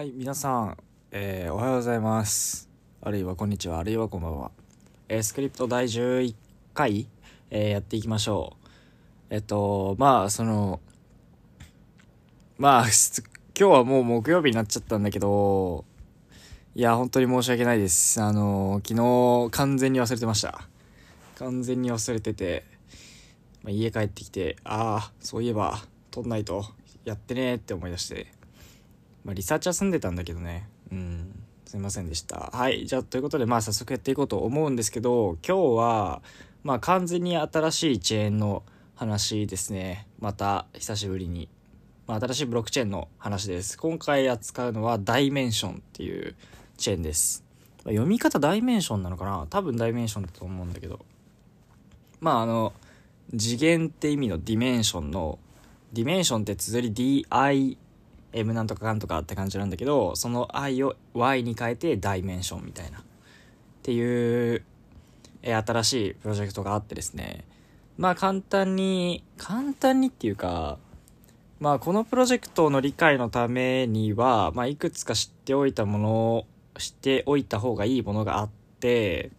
はい、皆さん、えーおはようございます。あるいはこんにちは、あるいはこんばんは。えースクリプト第11回、えーやっていきましょう。えっと、まあ、その、まあ、今日はもう木曜日になっちゃったんだけど、いや、本当に申し訳ないです。あの、昨日完全に忘れてました。完全に忘れてて、まあ、家帰ってきて、ああ、そういえば、撮んないと、やってねーって思い出して、まあ、リサーチは済んでたんだけどね。うん。すいませんでした。はい。じゃあ、ということで、まあ、早速やっていこうと思うんですけど、今日は、まあ、完全に新しいチェーンの話ですね。また、久しぶりに。まあ、新しいブロックチェーンの話です。今回扱うのは、ダイメンションっていうチェーンです。まあ読み方ダイメンションなのかな？多分ダイメンションだと思うんだけど。まあ、あの、次元って意味の dimension の、 dimension って綴り DI M なんとかかんとかって感じなんだけどその I を Y に変えて Dymension みたいな。っていう、え新しいプロジェクトがあってですね。まあ簡単に簡単にっていうかまあこのプロジェクトの理解のためには、まあ、いくつか知っておいたものを知っておいた方がいいものがあって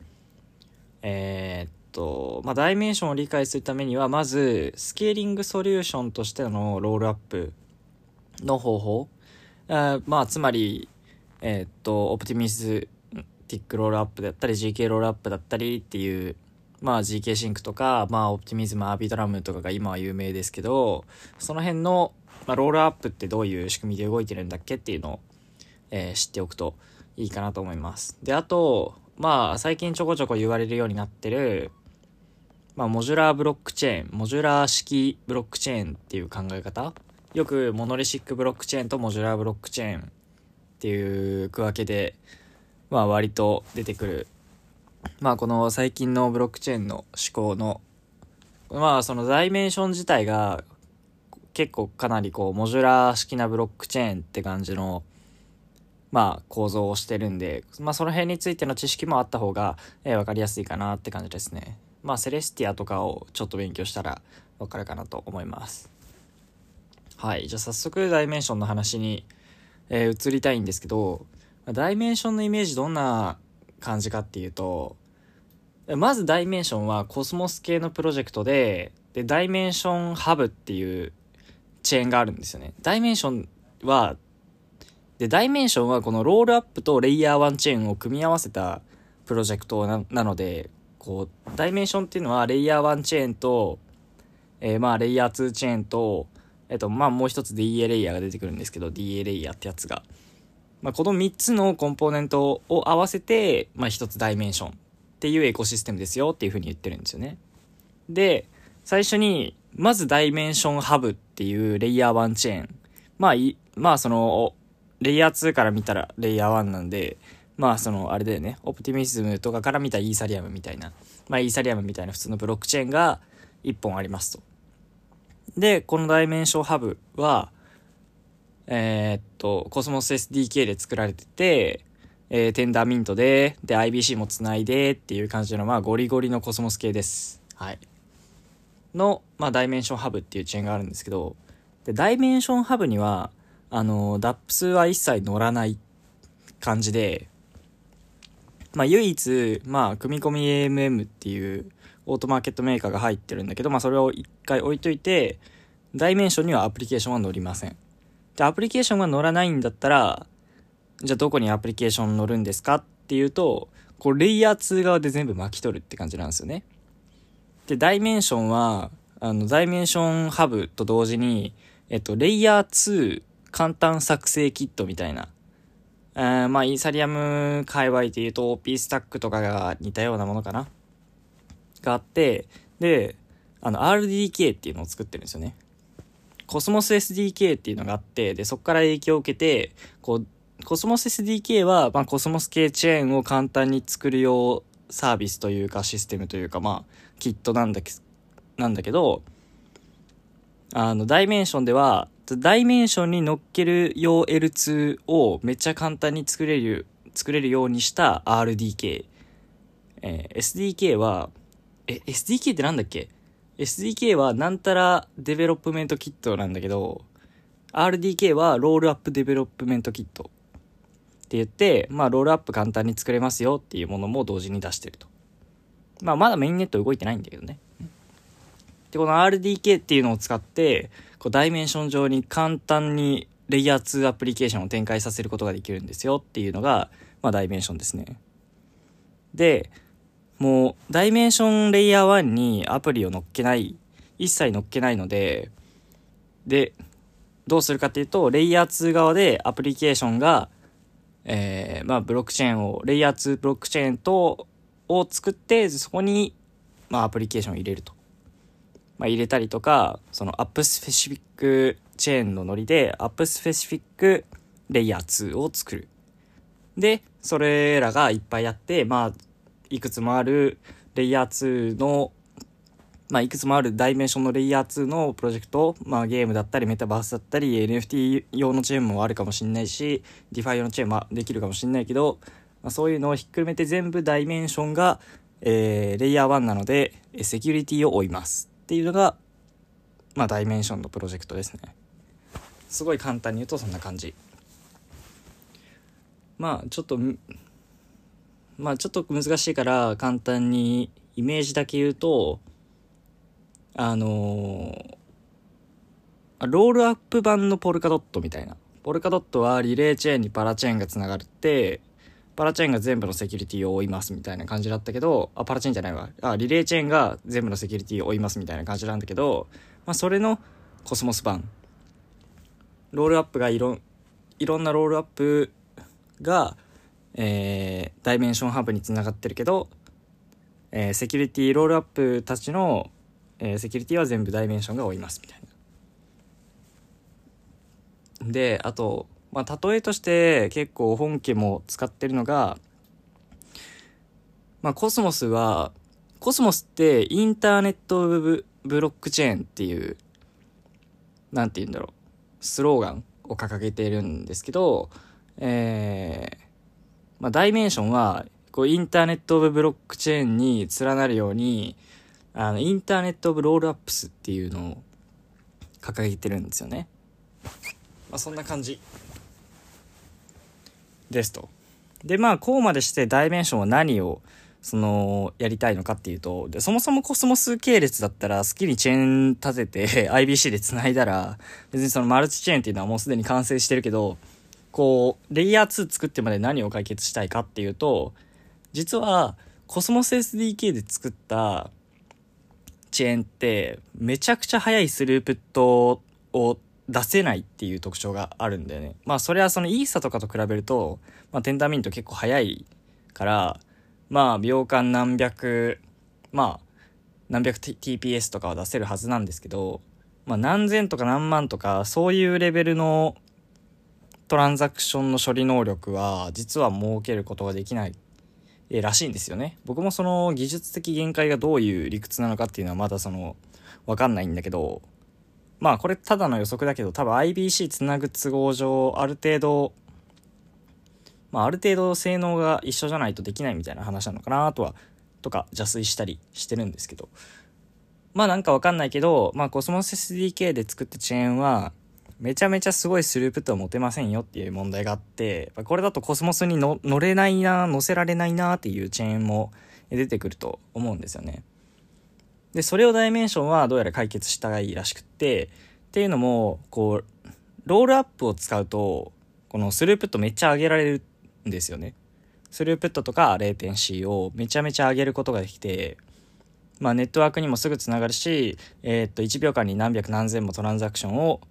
えーっとまあ Dymension を理解するためにはまず scaling solution としての rollup の方法。あまあつまりえーっとオプティミスティックロールアップだったり GK ロールアップだったりっていうまあ GK シンクとかまあ Optimism Arbitrum とかが今は有名ですけどその辺の、まあ、 rollup ってどういう仕組みで動いてるんだっけっていうのを、えー知っておくといいかなと思います。であとまあ最近ちょこちょこ言われるようになってるまあ、 modular blockchain、modular 式ブロックチェーンっていう考え方よく monolithic blockchain と modular blockchain っていう区分けで、まあ割と出てくる。まあこの最近のブロックチェーンの思考の、まあその Dymension 自体が結構かなりこう modular 式なブロックチェーンって感じのまあ構造をしてるんで、まあその辺についての知識もあった方が、えー、分かりやすいかなって感じですね。まあ Celestia とかをちょっと勉強したら分かるかなと思います。はい。じゃあ早速 Dymension の話に、えー移りたいんですけど、 Dymension のイメージどんな感じかっていうと、まず Dymension はコスモス系のプロジェクトで、で、 Dymension Hub っていうチェーンがあるんですよね。ダイメンションは、で、ダイメンションはこのロールアップとレイヤー1チェーンを組み合わせたプロジェクトなので、こう、ダイメンションっていうのはレイヤー1チェーンと、えーまあ、レイヤー2チェーンと、えっと、まあ、もう一つ DA レイヤーが出てくるんですけど、DA レイヤーってやつが。まあ、この3つのコンポーネントを合わせて、まあ、一つダイメンションっていうエコシステムですよっていうふうに言ってるんですよね。で、最初に、まず Dymension Hub っていうレイヤー1 chain。まあ、い、まあ、その、レイヤー2から見たらレイヤー1なんで、まあ、その、あれだよね、 Optimism とかから見たイーサリアムみたいな、まあ、イーサリアムみたいな普通のブロックチェーンが1本ありますと。で、この Dymension Hub は、えーっと、 Cosmos SDK で作られてて、えー Tendermint で、で、IBC もつないでっていう感じの、まあ、ゴリゴリのコスモス系です。はい。の、まあ、ダイメンションハブっていうチェーンがあるんですけど、で、ダイメンションハブには、あの、DAPS は一切乗らない感じで、まあ、唯一、まあ、組み込み AMM っていうオートマーケットメーカーが入ってるんだけど、まあ、それを一回置いといて、ダイメンションにはアプリケーションは載りません。で、アプリケーションが載らないんだったら、じゃあどこにアプリケーション載るんですかっていうと、こう、レイヤー2側で全部巻き取るって感じなんですよね。で、ダイメンションは、あの、ダイメンションハブと同時に、えっと、レイヤー2簡単作成キットみたいな、えーまあ、イーサリアム界隈で言うと OP スタックとかが似たようなものかながあって、で、あの、RDK っていうのを作ってるんですよね。コスモス SDK っていうのがあって、で、そこから影響を受けて、こう、コスモス SDK は、まあ、コスモス系チェーンを簡単に作るようサービスというかシステムというか、まあ、キットなんだけなんだけど、あの、ダイメンションでは、ダイメンションに乗っける用 L2 をめっちゃ簡単に作れる、作れるようにした RDK。えー SDK は、え、SDK ってなんだっけ ?SDK はなんたら development kit なんだけど、RDK はロールアップデベロップメントキットって言って、まあ、ロールアップ簡単に作れますよっていうものも同時に出してると。まあ、まだメインネット動いてないんだけどね。で、この RDK っていうのを使って、こう、ダイメンション上に簡単にレイヤー2アプリケーションを展開させることができるんですよっていうのが、まあ、ダイメンションですね。で、もう、ダイメンションレイヤー1にアプリを乗っけない、一切乗っけないので、で、どうするかっていうと、レイヤー2側でアプリケーションが、えー、まあ、ブロックチェーンを、レイヤー2ブロックチェーンと、を作って、そこに、まあ、アプリケーションを入れると。まあ、入れたりとか、そのアップスペシフィックチェーンのノリで、アップスペシフィックレイヤー2を作る。で、それらがいっぱいあって、まあ、いくつもあるレイヤー2の、まあ、いくつもあるダイメンションのレイヤー2のプロジェクト、まあ、ゲームだったり、メタバースだったり、NFT 用のチェーンもあるかもしんないし、DeFi 用のチェーンもできるかもしんないけど、まあ、そういうのをひっくるめて全部ダイメンションが、えー、レイヤー1なので、セキュリティを追いますっていうのが、まあ、ダイメンションのプロジェクトですね。すごい簡単に言うとそんな感じ。まあ、ちょっと、まあちょっと難しいから簡単にイメージだけ言うと、あのー、ロールアップ版のポルカドットみたいな。ポルカドットはリレーチェーンにパラチェーンがつながって、パラチェーンが全部のセキュリティを追いますみたいな感じだったけど、あ、パラチェーンじゃないわ。あ、リレーチェーンが全部のセキュリティを追いますみたいな感じなんだけど、まあそれのコスモス版。ロールアップがいろ、いろんなロールアップが、えー、ダイメンションハブにつながってるけど、えー、セキュリティロールアップたちの、えー、セキュリティは全部ダイメンションが負いますみたいな。で、あと、まあ、例えとして結構本家も使ってるのが、まあ、コスモスは、コスモスって Internet of Blockchain っていう、なんて言うんだろう、スローガンを掲げているんですけど、えー、まあ、ダイメンションは、こう、インターネットオブブロックチェーンに連なるように、あの、インターネットオブロールアップスっていうのを掲げてるんですよね。まあ、そんな感じ。ですと。で、まあ、こうまでしてダイメンションは何を、その、やりたいのかっていうと、で、そもそもコスモス系列だったら、好きにチェーン立てて IBC で繋いだら、別にそのマルチチェーンっていうのはもうすでに完成してるけど、こう、レイヤー2作ってまで何を解決したいかっていうと、実は、コスモス SDK で作ったチェーンって、めちゃくちゃ速いスループットを出せないっていう特徴があるんだよね。まあ、それはそのイーサとかと比べると、まあ、テンダーミント結構速いから、まあ、秒間何百、まあ、何百 TPS とかは出せるはずなんですけど、まあ、何千とか何万とか、そういうレベルのトランザクションの処理能力は実は設けることができない、えー、らしいんですよね。僕もその技術的限界がどういう理屈なのかっていうのはまだそのわかんないんだけど、まあこれただの予測だけど多分 IBC つなぐ都合上ある程度まあある程度性能が一緒じゃないとできないみたいな話なのかなとはとか邪推したりしてるんですけどまあなんかわかんないけどまあコスモス SDK で作ったチェーンはめちゃめちゃすごいスループットは持てませんよっていう問題があって、これだとコスモスに乗れないな、乗せられないなっていうチェーンも出てくると思うんですよね。で、それをダイメンションはどうやら解決したいらしくって、っていうのも、こう、ロールアップを使うと、このスループットめっちゃ上げられるんですよね。スループットとか 0.C をめちゃめちゃ上げることができて、まあネットワークにもすぐつながるし、えー、っと1秒間に何百何千もトランザクションを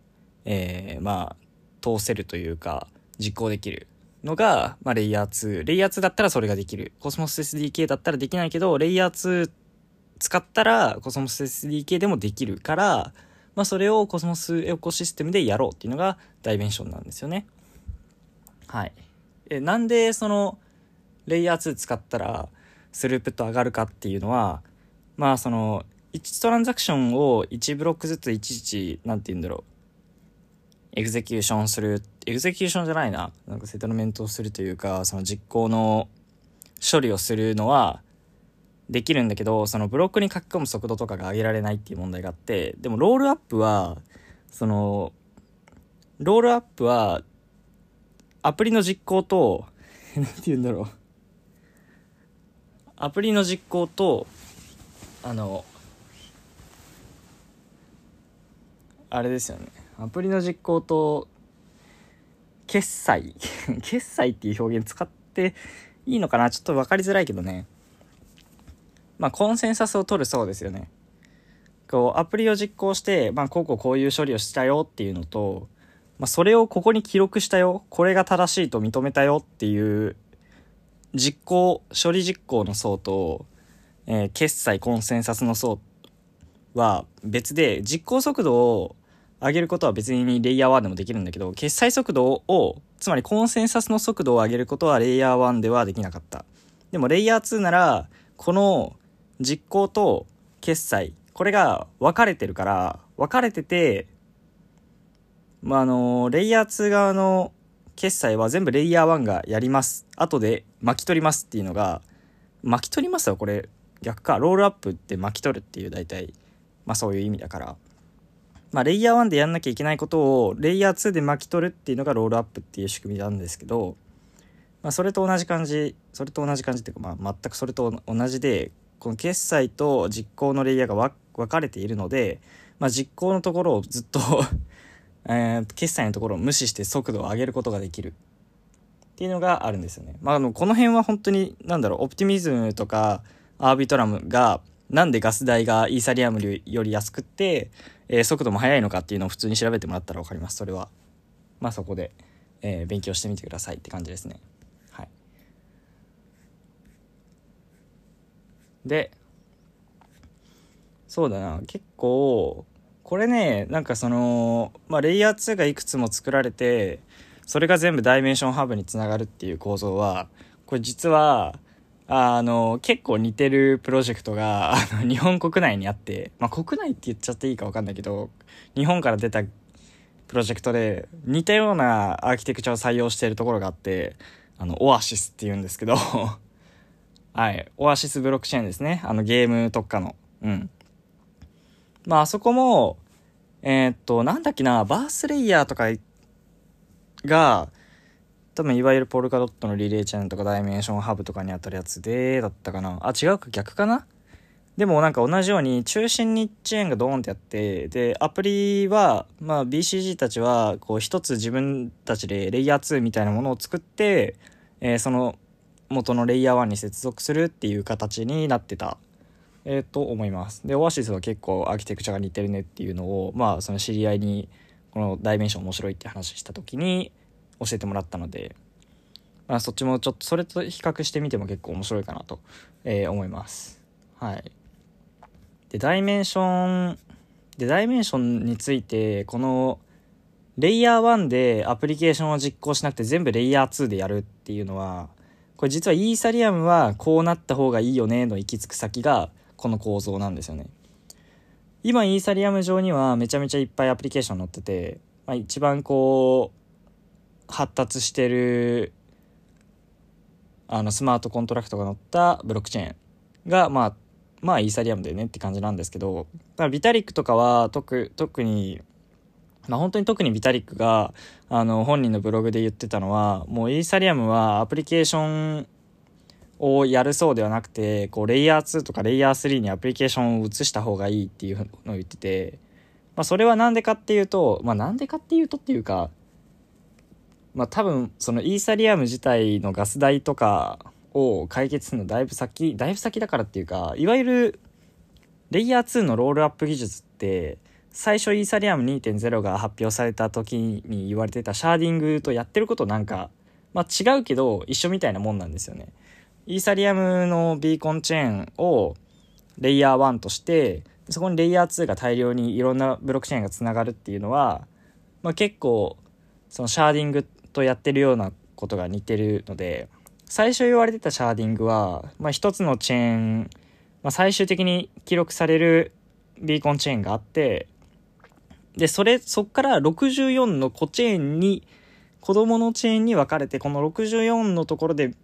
えー、まあ、通せるというか、実行できるのが、まあ、レイヤー2。レイヤー2だったらそれができる。コスモス SDK だったらできないけど、レイヤー2使ったらコスモス SDK でもできるから、まあ、それをコスモスエコシステムでやろうっていうのがダイメンションなんですよね。はい。え、なんでその、レイヤー2使ったらスループット上がるかっていうのは、まあその、1トランザクションを1ブロックずついちいち、なんて言うんだろう。エグゼキューションする、エグゼキューションじゃないな。なんか settlement をするというか、その実行の処理をするのはできるんだけど、そのブロックに書き込む速度とかが上げられないっていう問題があって、でもロールアップは、その、ロールアップは、アプリの実行と 何て言うんだろうアプリの実行とあのあれですよねアプリの実行と決済。決済っていう表現使っていいのかな？ちょっと分かりづらいけどね。まあコンセンサスを取るそうですよね。こうアプリを実行してまあこうこうこういう処理をしたよっていうのとまあそれをここに記録したよ。これが正しいと認めたよっていう実行処理実行の層と、えー、決済コンセンサスの層は別で実行速度を上げることは別にレイヤー1でもできるんだけど、決済速度を、つまりコンセンサスの速度を上げることはレイヤー1ではできなかった。でもレイヤー2なら、この実行と決済、これが分かれてるから、分かれてて、まあ、あの、レイヤー2側の決済は全部レイヤー1がやります。後で巻き取りますっていうのが、巻き取りますよ、これ。逆か。ロールアップって巻き取るっていう大体、まあそういう意味だから。まあ、レイヤー1でやんなきゃいけないことをレイヤー2で巻き取るっていうのがロールアップっていう仕組みなんですけど、まあ、それと同じ感じそれと同じ感じっていうか、まあ、全くそれと同じでこの決済と実行のレイヤーが分かれているので、まあ、実行のところをずっと えー、決済のところを無視して速度を上げることができるっていうのがあるんですよね。まあ、あのこの辺は本当に何だろうオプティミズムとかアービトラムがなんでガス代がイーサリアムより安くって、えー、速度も速いのかっていうのを普通に調べてもらったら分かります。それは。まあそこで、えー、勉強してみてくださいって感じですね。はい。でそうだな。結構これねなんかそのまあレイヤー2がいくつも作られてそれが全部ダイメンションハーブにつながるっていう構造はこれ実はあの、結構似てるプロジェクトが、あの、日本国内にあって、まあ、国内って言っちゃっていいかわかんないけど、日本から出たプロジェクトで、似たようなアーキテクチャを採用しているところがあって、あの、オアシスって言うんですけど はい、オアシスブロックチェーンですね。あの、ゲーム特化の。うん。まあ、あそこも、えー、っと、なんだっけな、バースレイヤーとかが、多分いわゆるポルカドットのリレーチェーンとかダイメンションハブとかにあたるやつでだったかな。あ違うか逆かな。でもなんか同じように中心にチェーンがドーンってやってでアプリは、まあ、BCG たちはこう一つ自分たちでレイヤー2みたいなものを作って、えー、その元のレイヤー1に接続するっていう形になってた、えー、と思います。でオアシスは結構アーキテクチャが似てるねっていうのをまあその知り合いにこのダイメンション面白いって話した時に教えてもらったので、まあ、そっちもちょっとそれと比較してみても結構面白いかなと、えー、思います。はい。で、ダイメンション、で、ダイメンションについて、この、レイヤー1でアプリケーションを実行しなくて全部レイヤー2でやるっていうのは、これ実はイーサリアムはこうなった方がいいよねの行き着く先がこの構造なんですよね。今イーサリアム上にはめちゃめちゃいっぱいアプリケーション載ってて、まあ、一番こう発達してるあのスマートコントラクトが載ったブロックチェーンがまあまあイーサリアムだよねって感じなんですけどだビタリックとかは特特にまあ本当に特にビタリックがあの本人のブログで言ってたのはもうイーサリアムはアプリケーションをやるそうではなくてこうレイヤー2とかレイヤー3にアプリケーションを移した方がいいっていうのを言ってて、まあ、それは何でかっていうとまあなんでかっていうとっていうかまあ多分そのイーサリアム自体のガス代とかを解決するのだいぶ先だいぶ先だからっていうかいわゆるレイヤー2のロールアップ技術って最初イーサリアム2.0が発表された時に言われてたシャーディングとやってることなんか、まあ、違うけど一緒みたいなもんなんですよね。イーサリアムのビーコンチェーンをレイヤー1としてそこにレイヤー2が大量にいろんなブロックチェーンがつながるっていうのは、まあ、結構そのシャーディングとやってるようなことが似てるので最初言われてたシャーディングは、まあ、一つのチェーン、まあ、最終的に記録されるビーコンチェーンがあってでそれそっから64の子チェーンに子供のチェーンに分かれてこの64のところで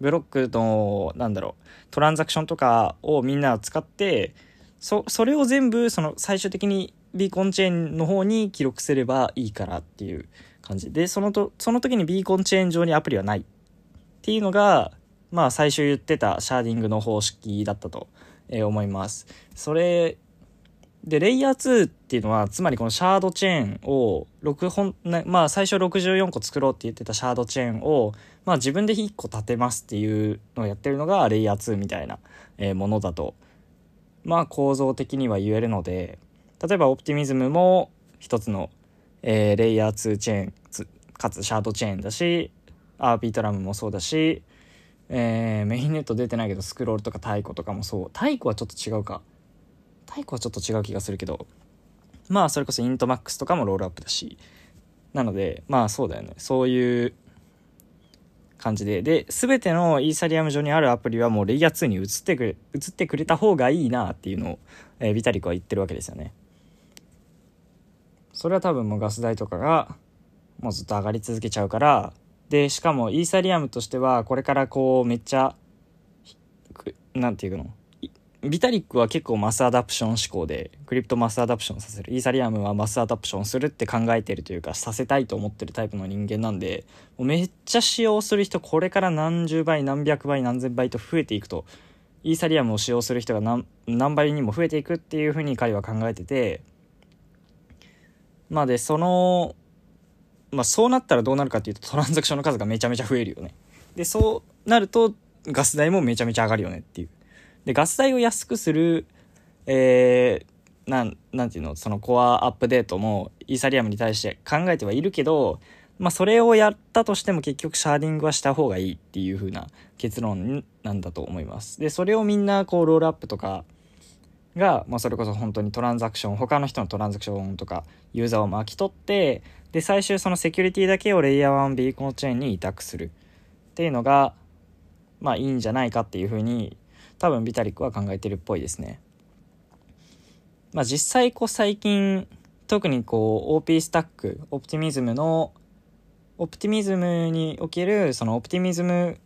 ブロックのなんだろうトランザクションとかをみんな使ってそそれを全部その最終的にビーコンチェーンの方に記録すればいいからっていう感じ。でそのとその時にビーコンチェーン上にアプリはないっていうのがまあ最初言ってたシャーディングの方式だったと、え思います。それでレイヤー2っていうのはつまりこのシャードチェーンを6本ねまあ最初64個作ろうって言ってたシャードチェーンをまあ自分で1個立てますっていうのをやってるのがレイヤー2みたいなものだとまあ構造的には言えるので例えばオプティミズムも一つの、えー、レイヤー2チェーンかつシャードチェーンだしアービトラムもそうだし、えー、メインネット出てないけどスクロールとか太鼓とかもそう。太鼓はちょっと違うか。太鼓はちょっと違う気がするけど。まあそれこそイントマックスとかもロールアップだし。なのでまあそうだよね。そういう感じで。で全てのイーサリアム上にあるアプリはもうレイヤー2に移ってくれ移ってくれた方がいいなっていうのを、えー、ビタリックは言ってるわけですよね。それは多分もうガス代とかがもうずっと上がり続けちゃうから。でしかもイーサリアムとしてはこれからこうめっちゃ何て言うの？ビタリックは結構 mass adoption 志向で crypto mass adoption させる。イーサリアムは mass adoption するって考えてるというかさせたいと思ってるタイプの人間なんでもうめっちゃ使用する人これから何十倍何百倍何千倍と増えていくとイーサリアムを使用する人が何何倍にも増えていくっていうふうに彼は考えててまあでそのまあそうなったらどうなるかっていうとトランザクションの数がめちゃめちゃ増えるよねでそうなるとガス代もめちゃめちゃ上がるよねっていうで、ガス代を安くする、えー、なん、なんていうの、そのコアアップデートもイーサリアムに対して考えてはいるけど、まあそれをやったとしても結局シャーディングはした方がいいっていう風な結論なんだと思います。で、それをみんなこうロールアップとかが、まあそれこそ本当にトランザクション、他の人のトランザクションとかユーザーを巻き取って、で、最終そのセキュリティだけをレイヤー1ビーコンチェーンに委託するっていうのが、まあいいんじゃないかっていう風に多分ビタリックは考えてるっぽいですね。まあ実際こう最近特にこう OP スタックオプティミズムのオプティミズムにおけるそのオプティミズム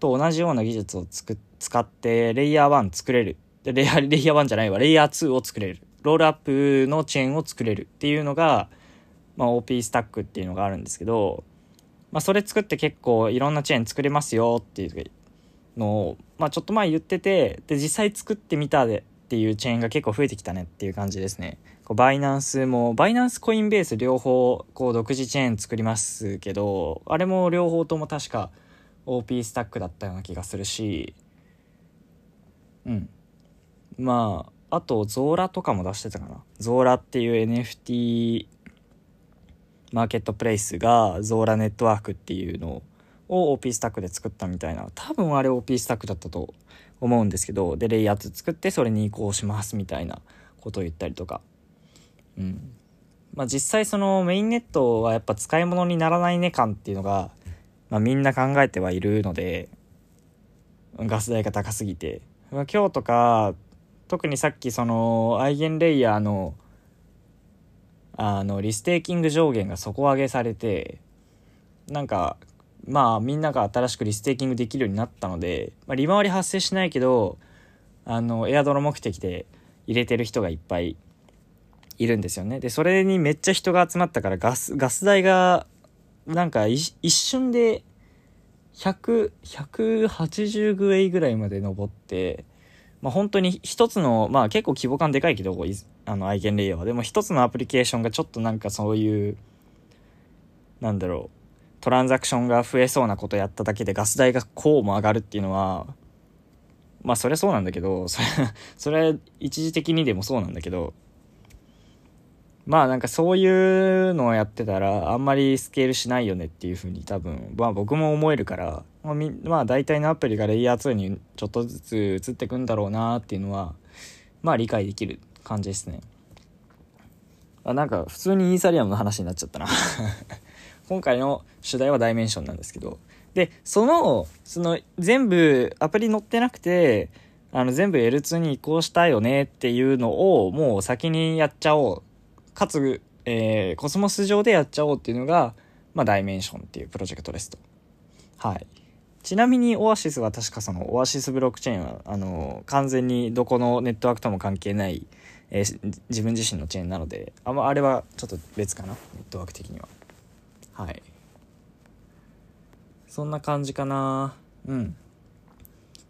と同じような技術をつく使ってレイヤー1作れるでレイヤーレイヤー1じゃないわ。レイヤー2を作れる。ロールアップのチェーンを作れるっていうのが、まあ、OP スタックっていうのがあるんですけど、まあ、それ作って結構いろんなチェーン作れますよっていうのを、まあ、ちょっと前言っててで実際作ってみたでっていうチェーンが結構増えてきたねっていう感じですね。こうバイナンスもバイナンスコインベース両方こう独自チェーン作りますけどあれも両方とも確か OP スタックだったような気がするしうん。まああとゾーラとかも出してたかな。ゾーラっていう NFT マーケットプレイスがゾーラネットワークっていうのを OP スタックで作ったみたいな。多分あれ OP スタックだったと思うんですけどでレイヤー2作ってそれに移行しますみたいなことを言ったりとか。うん。まあ実際そのメインネットはやっぱ使い物にならないね感っていうのが、まあ、みんな考えてはいるのでガス代が高すぎて、まあ、今日とか特にさっきそのアイゲンレイヤーのあのリステーキング上限が底上げされてなんかまあみんなが新しくリステーキングできるようになったので、まあ、利回り発生しないけどあのエアドロ目的で入れてる人がいっぱいいるんですよね。でそれにめっちゃ人が集まったからガスガス代がなんか一瞬で100 180グエイぐらいまで登ってまあ、本当に一つの、まあ結構規模感でかいけど、あの、アイゲンレイヤーは。でも一つのアプリケーションがちょっとなんかそういう、なんだろう、トランザクションが増えそうなことやっただけでガス代がこうも上がるっていうのはまあそりゃそうなんだけど それそれ一時的にでもそうなんだけどまあなんかそういうのをやってたらあんまりスケールしないよねっていうふうに多分まあ僕も思えるからまあ、大体のアプリがレイヤー2にちょっとずつ移ってくんだろうなっていうのはまあ理解できる感じですねあなんか普通にイーサリアムの話になっちゃったな 今回の主題はダイメンションなんですけどでそのその全部アプリ載ってなくてあの全部 L2 に移行したよねっていうのをもう先にやっちゃおうかつ、えー、コスモス上でやっちゃおうっていうのが、まあ、ダイメンションっていうプロジェクトですと。はい。ちなみにオアシスは確かそのオアシスブロックチェーンはあの完全にどこのネットワークとも関係ない、えー、自分自身のチェーンなのであ,、あれはちょっと別かなネットワーク的には。はい。そんな感じかな。うん。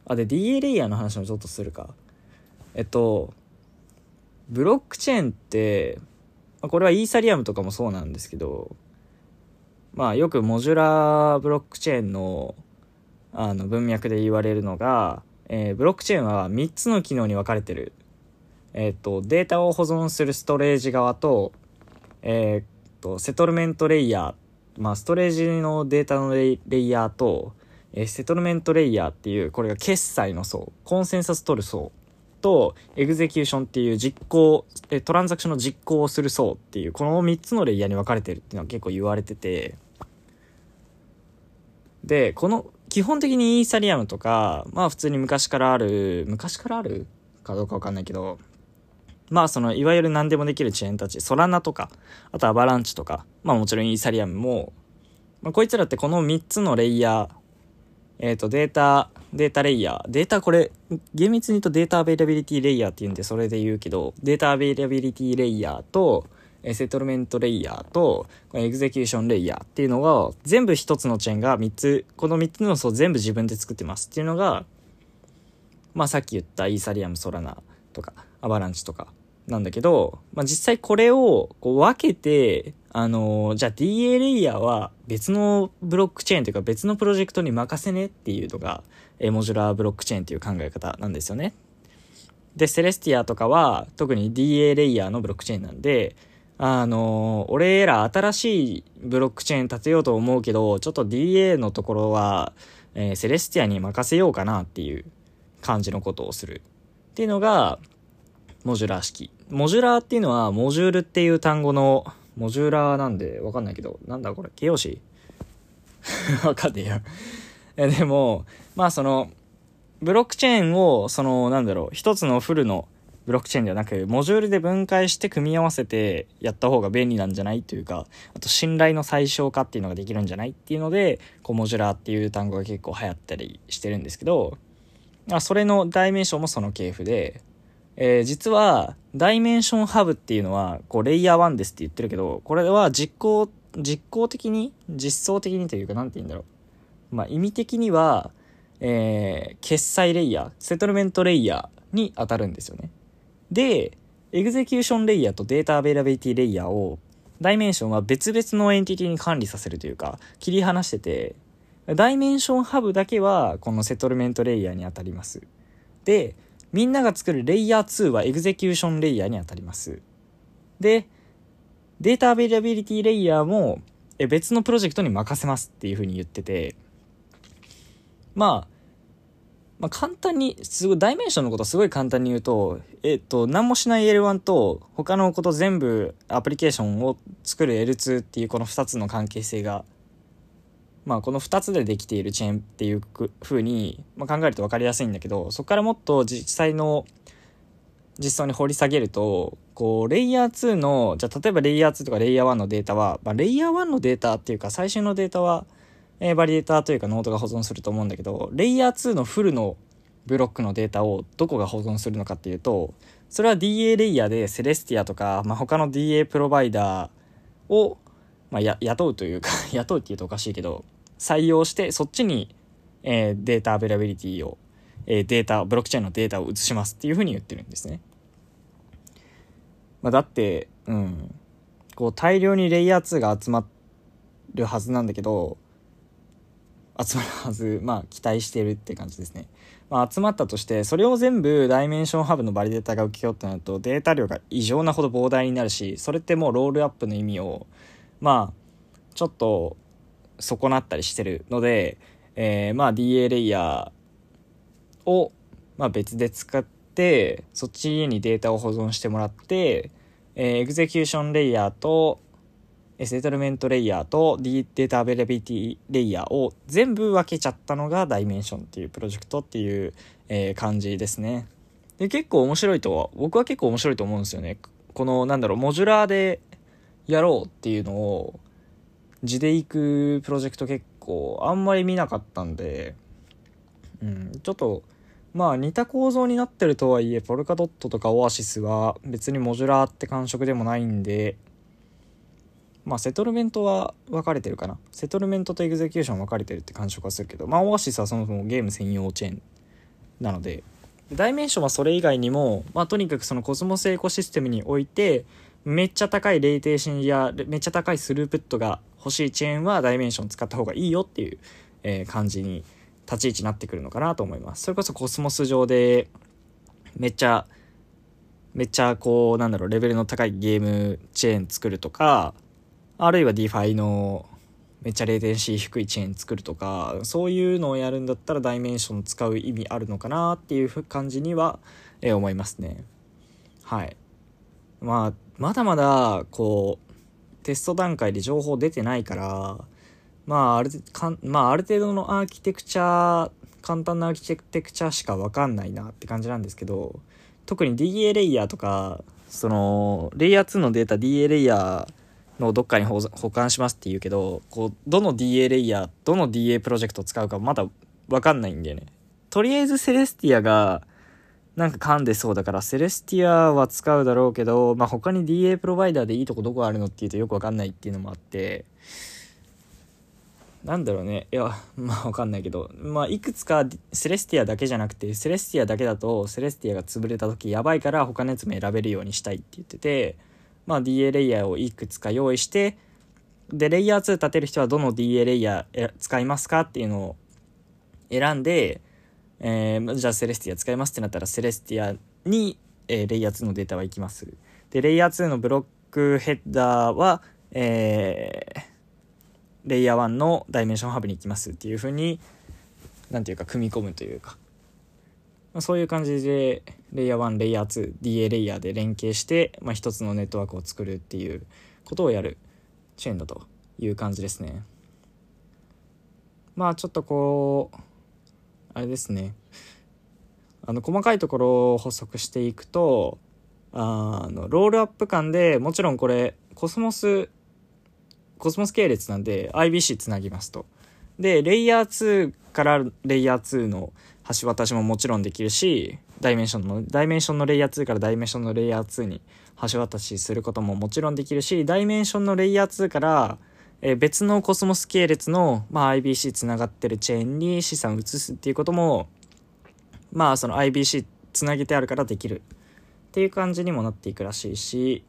あで DA レイヤーの話もちょっとするか。えっとブロックチェーンってこれはイーサリアムとかもそうなんですけどまあよくモジュラーブロックチェーンのあの文脈で言われるのが、えー、ブロックチェーンは3つの機能に分かれてる。えっ、ー、と、データを保存するストレージ側と、えっ、と、セトルメントレイヤー、まあ、ストレージのデータのレイヤーと、えセトルメントレイヤーっていう、これが決済の層、コンセンサス取る層と、エグゼキューションっていう実行、えトランザクションの実行をする層っていう、この3つのレイヤーに分かれてるっていうのは結構言われてて、で、この、基本的にイーサリアムとか、まあ普通に昔からある、昔からある？かどうかわかんないけど、まあその、いわゆる何でもできるチェーンたち、ソラナとか、あとアバランチとか、まあもちろんイーサリアムも、まあこいつらってこの3つのレイヤー、えっ、ー、と、データ、データレイヤー。データこれ、厳密に言うと data availability layer って言うんで、それで言うけど、 data availability layer と、 settlement layer と、execution layer っていうのが、全部一つのチェーンが3つ、この3つの層全部自分で作ってますっていうのが、まあさっき言ったイーサリアム、ソラナとか、アバランチとかなんだけど、まあ実際これをこう分けて、あのー、じゃあ DA レイヤーは別のブロックチェーンというか別のプロジェクトに任せねっていうのが、え modular blockchain っていう考え方なんですよね。で、セレスティアとかは特に DA レイヤーのブロックチェーンなんで、あの、俺ら新しいブロックチェーン立てようと思うけど、ちょっと DA のところは、えー、セレスティアに任せようかなっていう感じのことをする。っていうのが、 modular 式。 modular っていうのは、モジュールっていう単語の、 modular なんでわかんないけど、なんだこれ、形容詞？わかんねえや。でも、まあその、ブロックチェーンを、その、なんだろう、一つのフルのブロックチェーンではなく、モジュールで分解して組み合わせてやった方が便利なんじゃないというか、あと信頼の最小化っていうのができるんじゃないっていうので、こう、モジュラーっていう単語が結構流行ったりしてるんですけど、あそれの代名称もその系譜で、えー、実は、ダイメンションハブっていうのは、こう、レイヤー1ですって言ってるけど、これは実行、実行的に、実装的にというか、なんて言うんだろう。まあ、意味的には、えー、決済レイヤー、 settlement layer に当たるんですよね。で、 execution layer と data availability layer を、ダイメンションは別々のエンティティに管理させるというか、切り離してて、ダイメンションハブだけはこの settlement layer に当たります。で、みんなが作るレイヤー2は execution layer に当たります。で、 data availability layer も別のプロジェクトに任せますっていうふうに言ってて、まあ、まあ、簡単に、すごい、ダイメンションのことすごい簡単に言うと、えっと、何もしない L1 と、他のこと全部、アプリケーションを作る L2 っていうこの2つの関係性が、まあ、この2つでできているチェーンっていう風に、まあ、考えると分かりやすいんだけど、そこからもっと実際の実装に掘り下げると、こう、レイヤー2の、じゃ例えばレイヤー2とかレイヤー1のデータは、まあ、レイヤー1のデータっていうか、最新のデータは、えー、バリデータというかノードが保存すると思うんだけど、レイヤー2のフルのブロックのデータをどこが保存するのかっていうと、それは DA レイヤーでセレスティアとか、まあ、他の DA プロバイダーを、まあ、や雇うというか 雇うって言うとおかしいけど、採用してそっちに、えー、 data availability を、えー、データ、ブロックチェーンのデータを移しますっていうふうに言ってるんですね。まあ、だって、うん、こう大量にレイヤー2が集まるはずなんだけど、集まるはず、まあ、期待してるって感じですね。まあ、集まったとして、それを全部ダイメンションハブのバリデータが受けようってなると、データ量が異常なほど膨大になるし、それってもうロールアップの意味を、まあ、ちょっと損なったりしてるので、えー、まあ DA レイヤーを、まあ、別で使って、そっちにデータを保存してもらって、えー、 execution layer と、 settlement layer と data availability layer を全部分けちゃったのがダイメンションっていうプロジェクトっていう、え、感じですね。で、結構面白いとは、僕は結構面白いと思うんですよね。この、なんだろう、 modular でやろうっていうのを、地で行くプロジェクト結構あんまり見なかったんで、うん、ちょっと、まあ似た構造になってるとはいえ、ポルカドットとかオアシスは別に modular って感触でもないんで、まあ settlement は分かれてるかな。 settlement と execution 分かれてるって感触はするけど。まあオアシスはそもそもゲーム専用チェーンなので。ダイメンションはそれ以外にも、まあ、とにかくそのコスモスエコシステムにおいてめっちゃ高いレイテーションやめっちゃ高いスループットが欲しいチェーンはダイメンション使った方がいいよっていう、え、感じに立ち位置になってくるのかなと思います。それこそコスモス上でめっちゃめっちゃこうなんだろうレベルの高いゲームチェーン作るとかあるいは DeFi のめっちゃレイテンシー低いチェーン作るとかそういうのをやるんだったらダイメンション使う意味あるのかなっていう感じには、え思いますね。はい。まあまだまだこうテスト段階で情報出てないからまああるかん、まあ、ある程度のアーキテクチャ簡単なアーキテクチャしか分かんないなって感じなんですけど特に DA レイヤーとかそのレイヤー2のデータ DA レイヤーのどっかに保管しますって言うけどこうどの DA レイヤーどの DA プロジェクトを使うかまだ分かんないんだよね。とりあえずセレスティアがなんか噛んでそうだからセレスティアは使うだろうけど、まあ、他に DA プロバイダーでいいとこどこあるのっていうとよく分かんないっていうのもあって。なんだろうね。いやまあわかんないけど。まあいくつかセレスティアだけじゃなくてセレスティアだけだとセレスティアが潰れた時やばいから他のやつも選べるようにしたいって言っててまあ DA レイヤーをいくつか用意してでレイヤー2立てる人はどの DA レイヤー使いますかっていうのを選んで、えー、じゃあセレスティア使いますってなったらセレスティアに、えー、レイヤー2のデータは行きます。でレイヤー2のブロックヘッダーはえーレイヤー1のダイメンションハブに行きますっていう風に何ていうか組み込むというか、ま、そういう感じでレイヤー1レイヤー 2DA レイヤーで連携して、まあ、一つのネットワークを作るっていうことをやる。チェーンだという感じですね。まあちょっとこうあれですね。あの細かいところを補足していくとあのロールアップ間でもちろんこれコスモスコスモス系列なんで IBC つなぎますと。で、レイヤー2からレイヤー2の橋渡しももちろんできるし、ダイメンションの、ダイメンションのレイヤー2からダイメンションのレイヤー2に橋渡しすることももちろんできるし、ダイメンションのレイヤー2から、え別のコスモス系列の、まあ、IBC つながってるチェーンに資産を移すっていうことも、まあその IBC つなげてあるからできるっていう感じにもなっていくらしいし、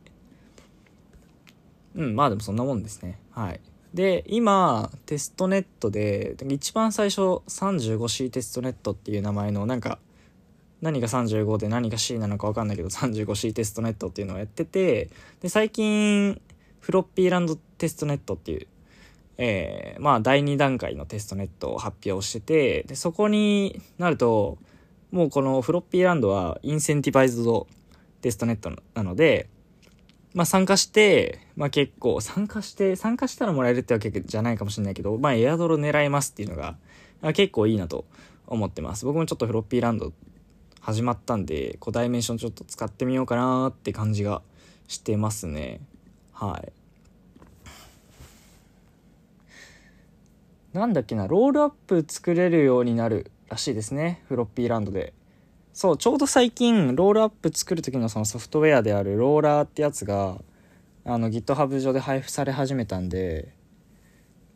うん、まあでもそんなもんですね。はい。で、今、テストネットで、一番最初 35C テストネットっていう名前の、なんか、何が35で何が C なのか分かんないけど 35C テストネットっていうのをやってて、で、最近、フロッピーランドテストネットっていう、えー、まあ第2段階のテストネットを発表してて、で、そこになると、もうこのフロッピーランドはインセンティバイズドテストネットなので、まあ参加して、まあ結構、参加して、参加したらもらえるってわけじゃないかもしれないけど、まあエアドロ狙えますっていうのが、結構いいなと思ってます。僕もちょっとフロッピーランド始まったんで、こうダイメンションちょっと使ってみようかなって感じがしてますね。はい。なんだっけな、ロールアップ作れるようになるらしいですね。フロッピーランドで。そう、ちょうど最近、ロールアップ作る時のそのソフトウェアであるローラーってやつが、あの GitHub 上で配布され始めたんで、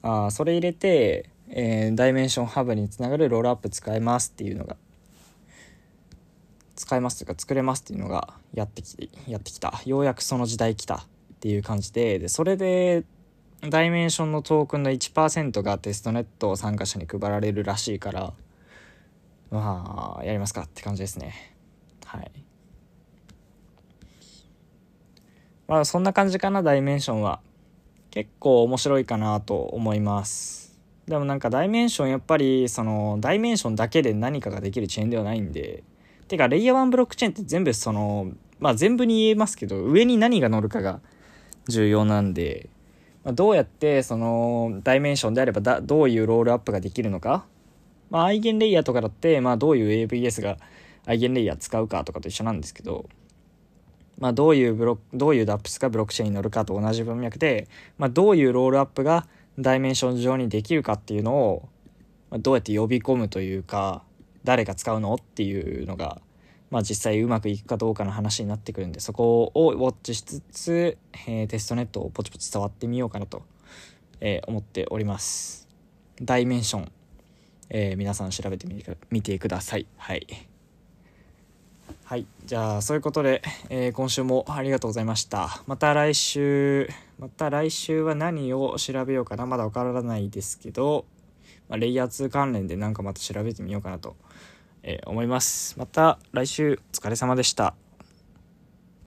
あそれ入れて、えー、ダイメンションハブにつながるロールアップ使えますっていうのが、使えますというか作れますっていうのがやってき、やってきた。ようやくその時代来たっていう感じで、で、それで、ダイメンションのトークンの1%がテストネット参加者に配られるらしいから、まあ、やりますかって感じですね。はい。まあ、そんな感じかな、ダイメンションは。結構面白いかなと思います。でもなんかダイメンションやっぱりそのダイメンションだけで何かができるチェーンではないんでてかレイヤー1ブロックチェーンって全部そのまあ全部に言えますけど上に何が乗るかが重要なんで、まあ、どうやってそのダイメンションであればだどういうロールアップができるのかまあ、アイゲンレイヤーとかだって、まあ、どういう AVS がアイゲンレイヤー使うかとかと一緒なんですけど、まあ、どういうブロどういう DAPS がブロックチェーンに乗るかと同じ文脈で、まあ、どういうロールアップがダイメンション上にできるかっていうのを、まあ、どうやって呼び込むというか誰が使うのっていうのが、まあ実際うまくいくかどうかの話になってくるんでそこをウォッチしつつ、えー、テストネットをポチポチ触ってみようかなと、えー、思っております。ダイメンション、えー、皆さん調べてみてください。はい。はい。じゃあそういうことで、えー、今週もありがとうございました。また来週また来週は何を調べようかな。まだわからないですけど、まあ、レイヤー2関連でなんかまた調べてみようかなと、えー、思います。また来週お疲れ様でした。